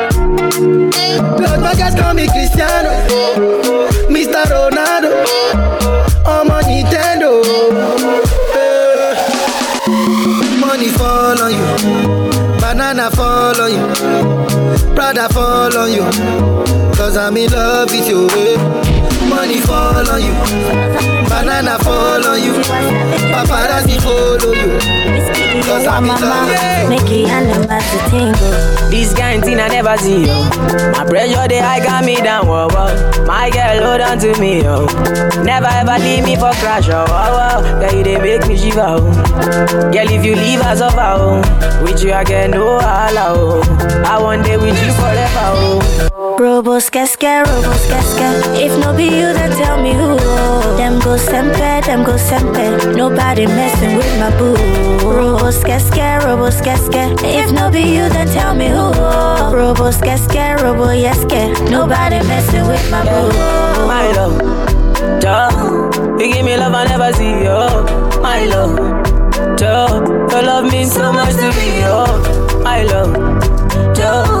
My guys call me Cristiano, Mr. Ronaldo, I'm Nintendo. Eh. Money fall on you, banana fall on you, Prada fall on you, cause I'm in love with you. eh. Money fall on you, banana fall on you, paparazzi follow you, cause I'm in love with you. Make it animals to tingle. This kind thing I never see, yo. My pressure, they high got me down, whoa, whoa. My girl, hold on to me, yo. Never ever leave me for crash, oh, wow, wow. Girl, you they make me shiver, oh. Girl, if you leave us over, oh. With you, I get no holla, oh. I want day with you forever, oh. Robo skeske, robo skeske. If no be you, then tell me who. Them go sempe, them go sempe. Nobody messing with my boo. Robo skeske, robo skeske. If no be you, then tell me who. Robo skeske, robo yeske. Nobody messing with my boo. My love, duh. You give me love I never see, oh. My love, duh. Your love means so much to me, oh. My love, duh.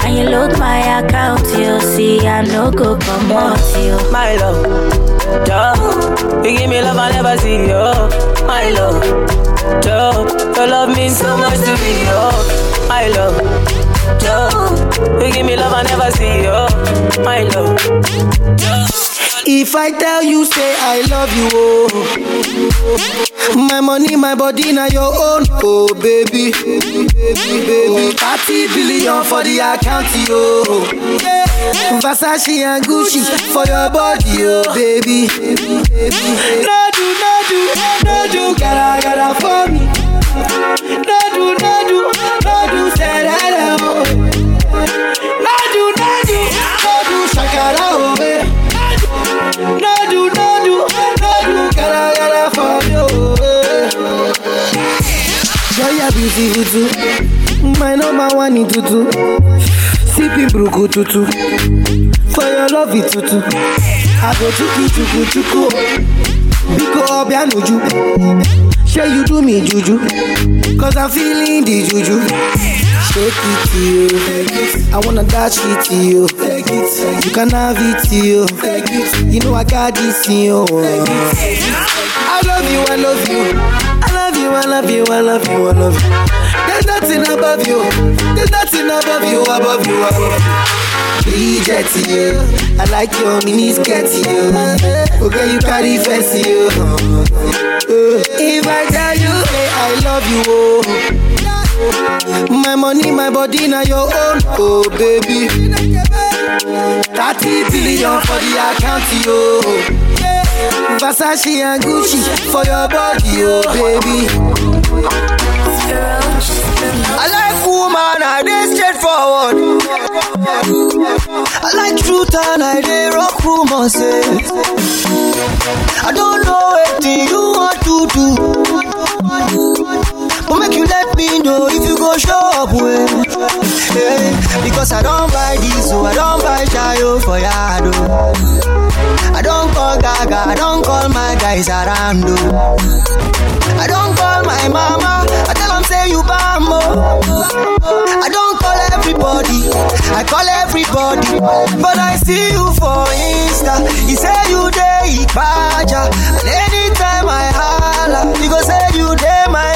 and you load my account, you. See, I no go come out, you. My love, duh. You give me love I never see, oh. My love, duh. Your love means so much to me, oh. My love, duh. You give me love I never see, oh. My love, duh. If I tell you, say I love you, oh. My money, my body, now your own, oh baby, baby, baby. 30 billion for the account, yo. Versace and Gucci for your body, oh baby. Beautiful too. My number one in tutu. Sipping bruku tutu. For your love it tutu. I go chuku chuku chuku. Biko obia nuju. Share you do me juju. Cause I'm feeling the juju. Shake it to you. I wanna dash it to you. It, it. You can have it to you. You know I got this in you. I love you, I love you. I love you, I love you, I love you. There's nothing above you. There's nothing above you, above you, above you. To you. I like your mini skirt you. Oh, okay, you carry fancy you. Oh, if I tell you, hey, I love you, oh. My money, my body, now your own, oh baby. 30 billion for the account, yo. Versace and Gucci for your body, oh baby. I like woman, I dey straightforward. I like truth and I dey rock rumors. Eh. I don't know anything you want to do, but make you let me know if you go show up well. Eh, Because I don't buy this, oh, I don't buy shayo for yard. oh. I don't call Gaga, I don't call my guys around. oh. I don't call my mama, I tell them say you bambo. I don't call everybody, I call everybody. But I see you for Insta, you say you day Ipaja. And anytime I holla, you go say you day my.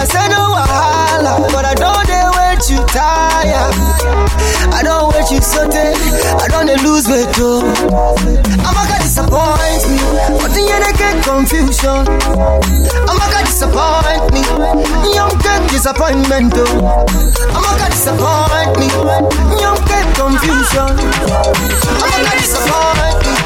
I say no wahala, but I don't dey wait you tire. I don't wait you so I don't dey lose weight oh. I'm gonna disappoint me, but then you get confusion. I'm gonna disappoint me, young get disappointment oh. I'm gonna disappoint me, young get confusion. I'm gonna disappoint me,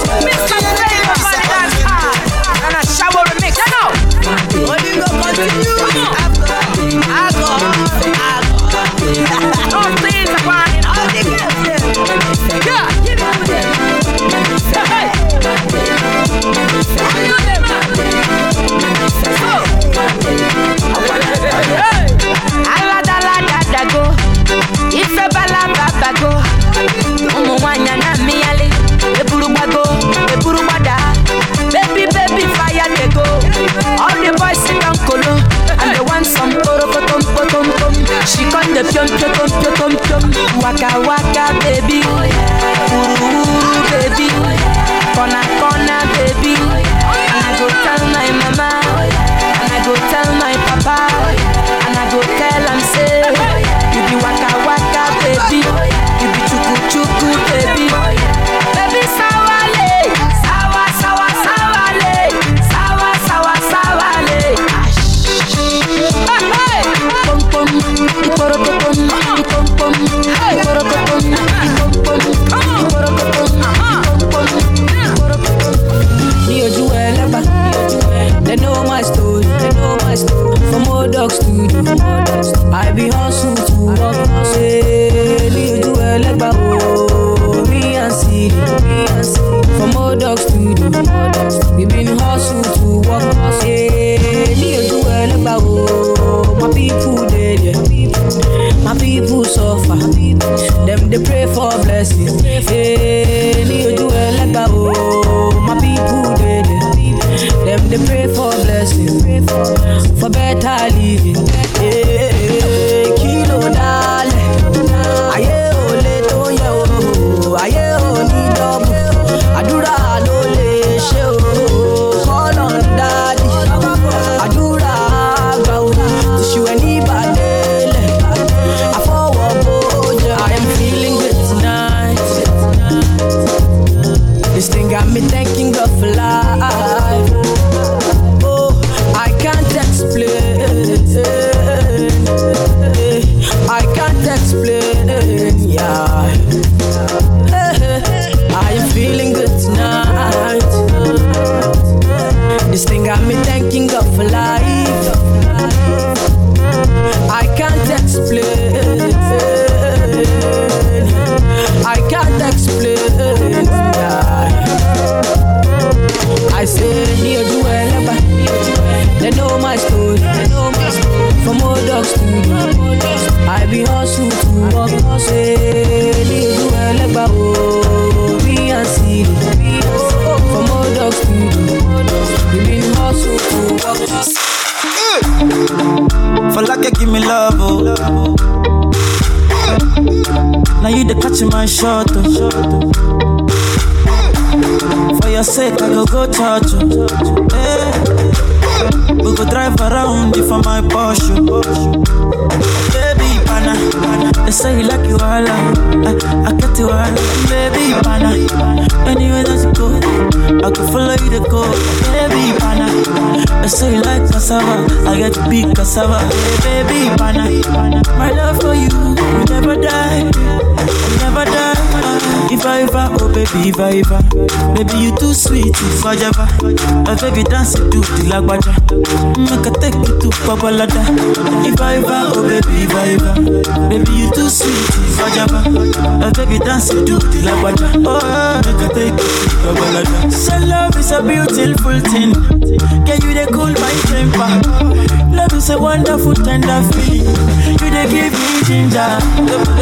come dey piom piom piom piom piom, waka waka baby, uru uru baby, corner corner baby, and I go tell my mama, and I go tell we been hustle to work us. Me do well about my people dead, yeah. My people suffer. Them they pray for blessings. Yeah. reviver baby, you too sweet, ever, my baby dance to the lagwaja, make mm, I take you to Babalada. If I ever, oh baby, if I ever, baby you too sweet, ever, my baby dance to the lagwaja, oh make I take you to Babalada. So love is a beautiful thing, can you they cool my temper? Love is a wonderful tender feeling, you they give me ginger.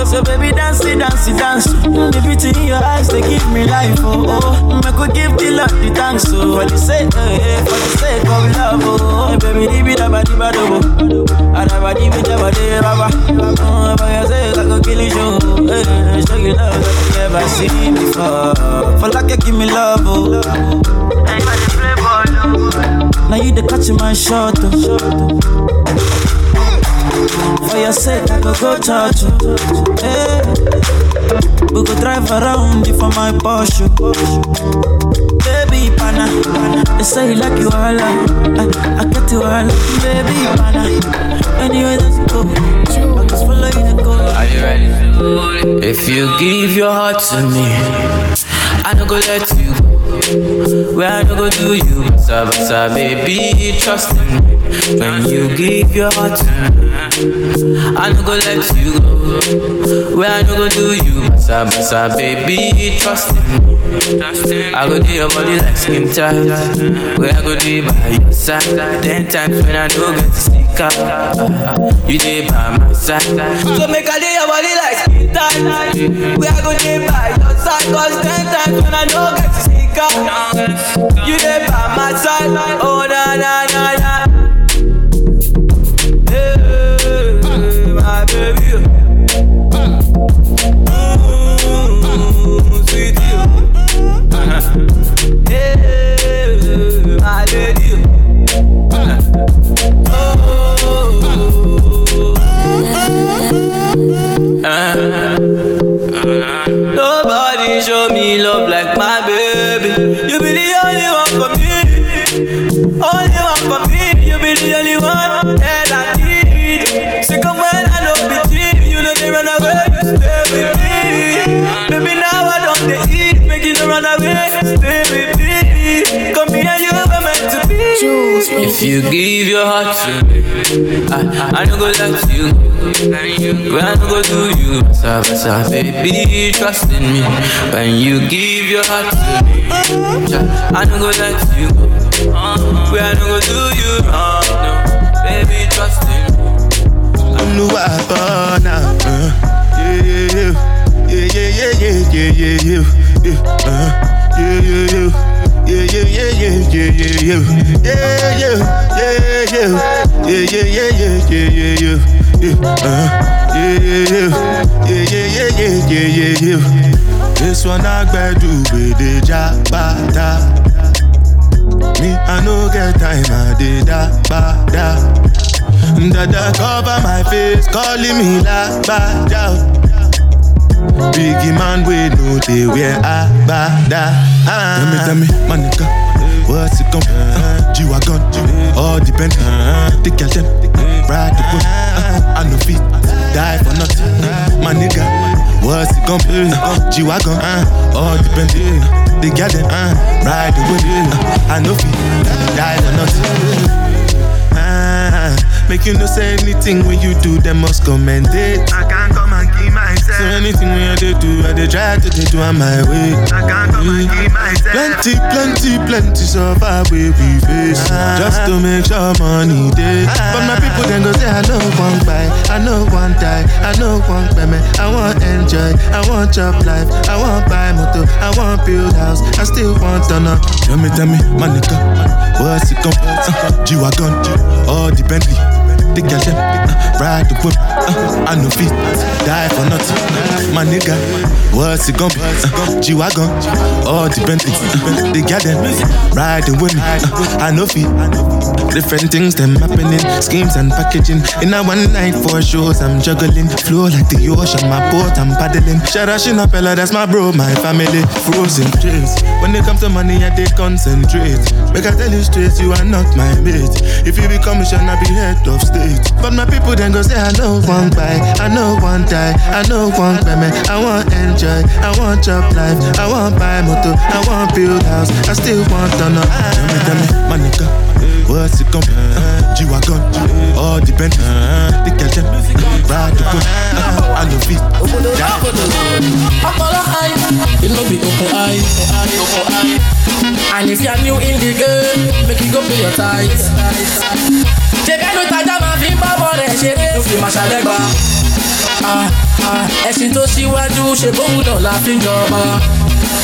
So baby dance dance dance. Mm, the beauty in your eyes they give me life, oh oh. I could give the Lord the thanks, oh. For the sake, eh, for the sake of love, oh. Baby, di bi da ba di ba do, ada ba di bi da ba di ba ba. Oh, for your sake I could kill you, show, eh, show you love that you never seen before. For like you give me love, oh. Now you the catch my shot, oh. For your sake, I go go church. oh. Hey. We go drive around you for my Porsche. Baby, pana, they say you like you all, I, I get you all, baby, pana. Anyway, let's go. I just follow you to go. Are you ready? If you give your heart to me, I no go let you. Where I go do you, basa basa, baby, trust me. When you give your heart to me, I no go let you go. Where I go do you, basa basa, baby, trust me. I go do your body like skin tight. Where I go do by your side. Ten times when I don't get to sneak out, you dey by my side. So make I do your body like skin tight. Where I go do by your side, cause ten times when I don't get to sneak out, you dey by my side. Oh na na. If you give your heart to me, I, I no go let you. When I no go do you, basa, baby, trust in me. When you give your heart to me, I no go let you. When I no go do you wrong, no, baby, trust in me. Olúwa bọ́nà. Yeah, yeah, yeah, yeah, yeah, yeah, yeah, yeah, yeah, uh, yeah, yeah, yeah. Yeah, yeah, yeah, yeah, yeah, yeah, yeah, yeah, Yeah, yeah, yeah, yeah, yeah, yeah, yeah. Yeah, uh, yeah, yeah, yeah, yeah, yeah, yeah, yeah, yeah, yeah, yeah. This one I do with the jabata. Me, I no get time, I did that, ba, da. Dada cover my face, calling me la, ba, da. Biggie man, we know they wear a, ba, da. Ah. Tell me, tell me, my nigga, what's it gon' uh, G-Wagon, all depend, the girl them, ride the boat, uh, I no fit, die for nothing, my nigga, what's it gon' be, uh, G-Wagon, uh, all depend, the girl them, uh, ride the boat, uh, I no fit, die for nothing. Ah, make you no say anything when you do, them must commend it. I can't come and keep myself. So anything when I do, I dey try to dey do on my way. I can't come and keep myself. Plenty, plenty, plenty suffer where we face. Just to make sure money day. But my people then go say I know one buy, I know one die, I know one payment. I want enjoy, I want job life, I want buy motor, I want build house, I still want to know. Tell me, tell me, my nigga, what's it gon' uh, G-Wagon, all the Bentley. The girl them, uh, ride the whip, uh, I no fit, die for nothing. My nigga, what's it gon' be? Uh, G-Wagon, all the Bentley. Uh, the girl them, ride the whip, uh, I no fit. Different things them happening, schemes and packaging. In a one night for shows, I'm juggling. Flow like the ocean, my boat, I'm paddling. Shout out Shinapella, that's my bro, my family. Frozen dreams. When it comes to money, I they concentrate. Make I tell you straight, you are not my mate. If you become a I be head of state. But my people then go say, I know one buy, I know one die, I know one payment. I want enjoy, I want job life, I want buy motor, I want build house, I still want to know. Tell me, tell me, my nigga, what's it be? Uh, G-Wagon, all the Bentley, the girl ride the boat, it no be open eye, open eye. And if you're new in the game, make you go pay your tithes. Ṣé kẹ́nu tajà máa fi ń bá bọ̀ rẹ̀ ṣeré? Ló fi máa ṣàlẹ́gbà. Ẹṣin tó ṣíwájú ṣe bóun náà la fi ń jọba.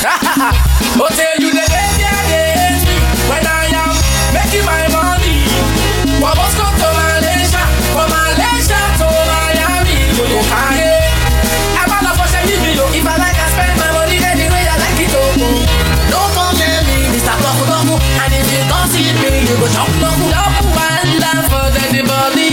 Ó ṣe you dey dey there when I am making my money. For Moscow to Malaysia, from Malaysia to Miami, mo lè káyé. You go jump up, up, and further the.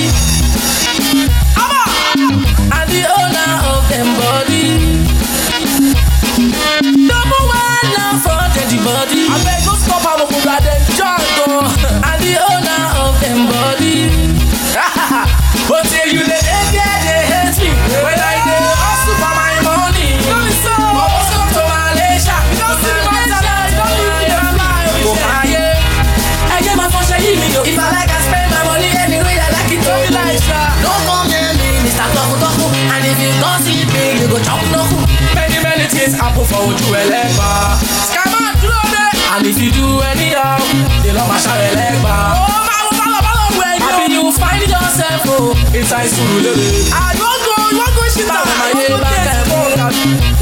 Happen for ojú ẹlẹ́gbà. Scammer dúró dé. And if you do anyhow, they lọ máa ṣàrẹ̀ lẹ́gbà. Ó máa wọ bálọ̀ bálọ̀ wẹ̀. Àbí you find yourself o. Inside sùúrù lélẹ̀. Àyọ̀gò ìwọ́gò ṣìtà. Báwo máa yé bá kẹ́ bó ga?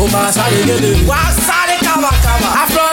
Ó máa sáré gélé. Wà á sáré kábàkábà. Àfọ̀mì